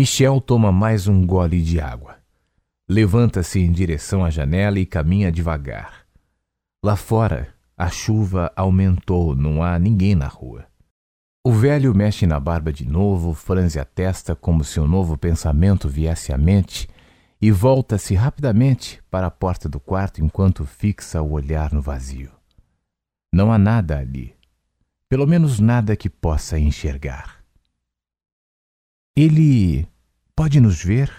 Michel toma mais um gole de água. Levanta-se em direção à janela e caminha devagar. Lá fora, a chuva aumentou, não há ninguém na rua. O velho mexe na barba de novo, franze a testa como se um novo pensamento viesse à mente e volta-se rapidamente para a porta do quarto enquanto fixa o olhar no vazio. Não há nada ali, pelo menos nada que possa enxergar. Ele pode nos ver?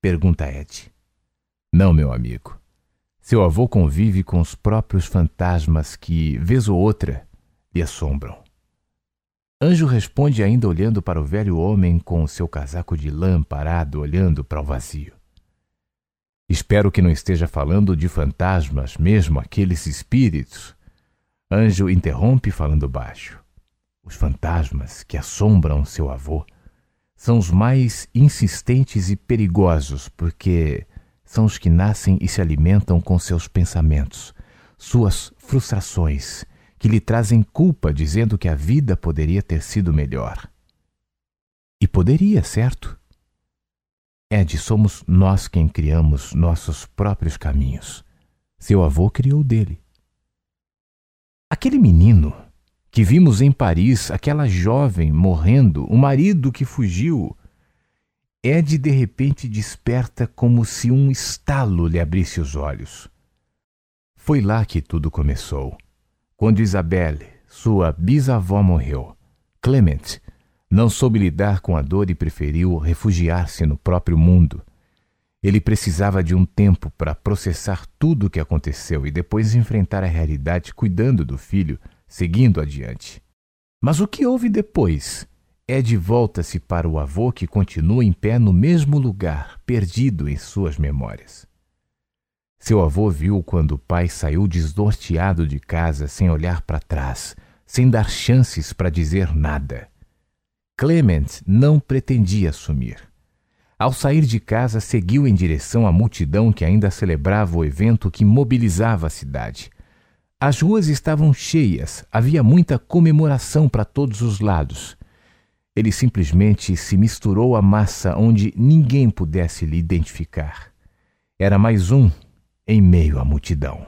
pergunta Ed. Não, meu amigo. Seu avô convive com os próprios fantasmas que, vez ou outra, lhe assombram. Anjo responde ainda olhando para o velho homem com seu casaco de lã parado olhando para o vazio. Espero que não esteja falando de fantasmas, mesmo aqueles espíritos. Anjo interrompe falando baixo. Os fantasmas que assombram seu avô são os mais insistentes e perigosos, porque são os que nascem e se alimentam com seus pensamentos, suas frustrações, que lhe trazem culpa dizendo que a vida poderia ter sido melhor. E poderia, certo? Ed, somos nós quem criamos nossos próprios caminhos. Seu avô criou dele. Aquele menino que vimos em Paris aquela jovem morrendo, o marido que fugiu. Ed de repente desperta como se um estalo lhe abrisse os olhos. Foi lá que tudo começou. Quando Isabelle, sua bisavó, morreu, Clement não soube lidar com a dor e preferiu refugiar-se no próprio mundo. Ele precisava de um tempo para processar tudo o que aconteceu e depois enfrentar a realidade cuidando do filho seguindo adiante. Mas o que houve depois? Ed volta-se para o avô que continua em pé no mesmo lugar, perdido em suas memórias. Seu avô viu quando o pai saiu desnorteado de casa sem olhar para trás, sem dar chances para dizer nada. Clement não pretendia sumir. Ao sair de casa, seguiu em direção à multidão que ainda celebrava o evento que mobilizava a cidade. As ruas estavam cheias, havia muita comemoração para todos os lados. Ele simplesmente se misturou à massa onde ninguém pudesse lhe identificar. Era mais um em meio à multidão.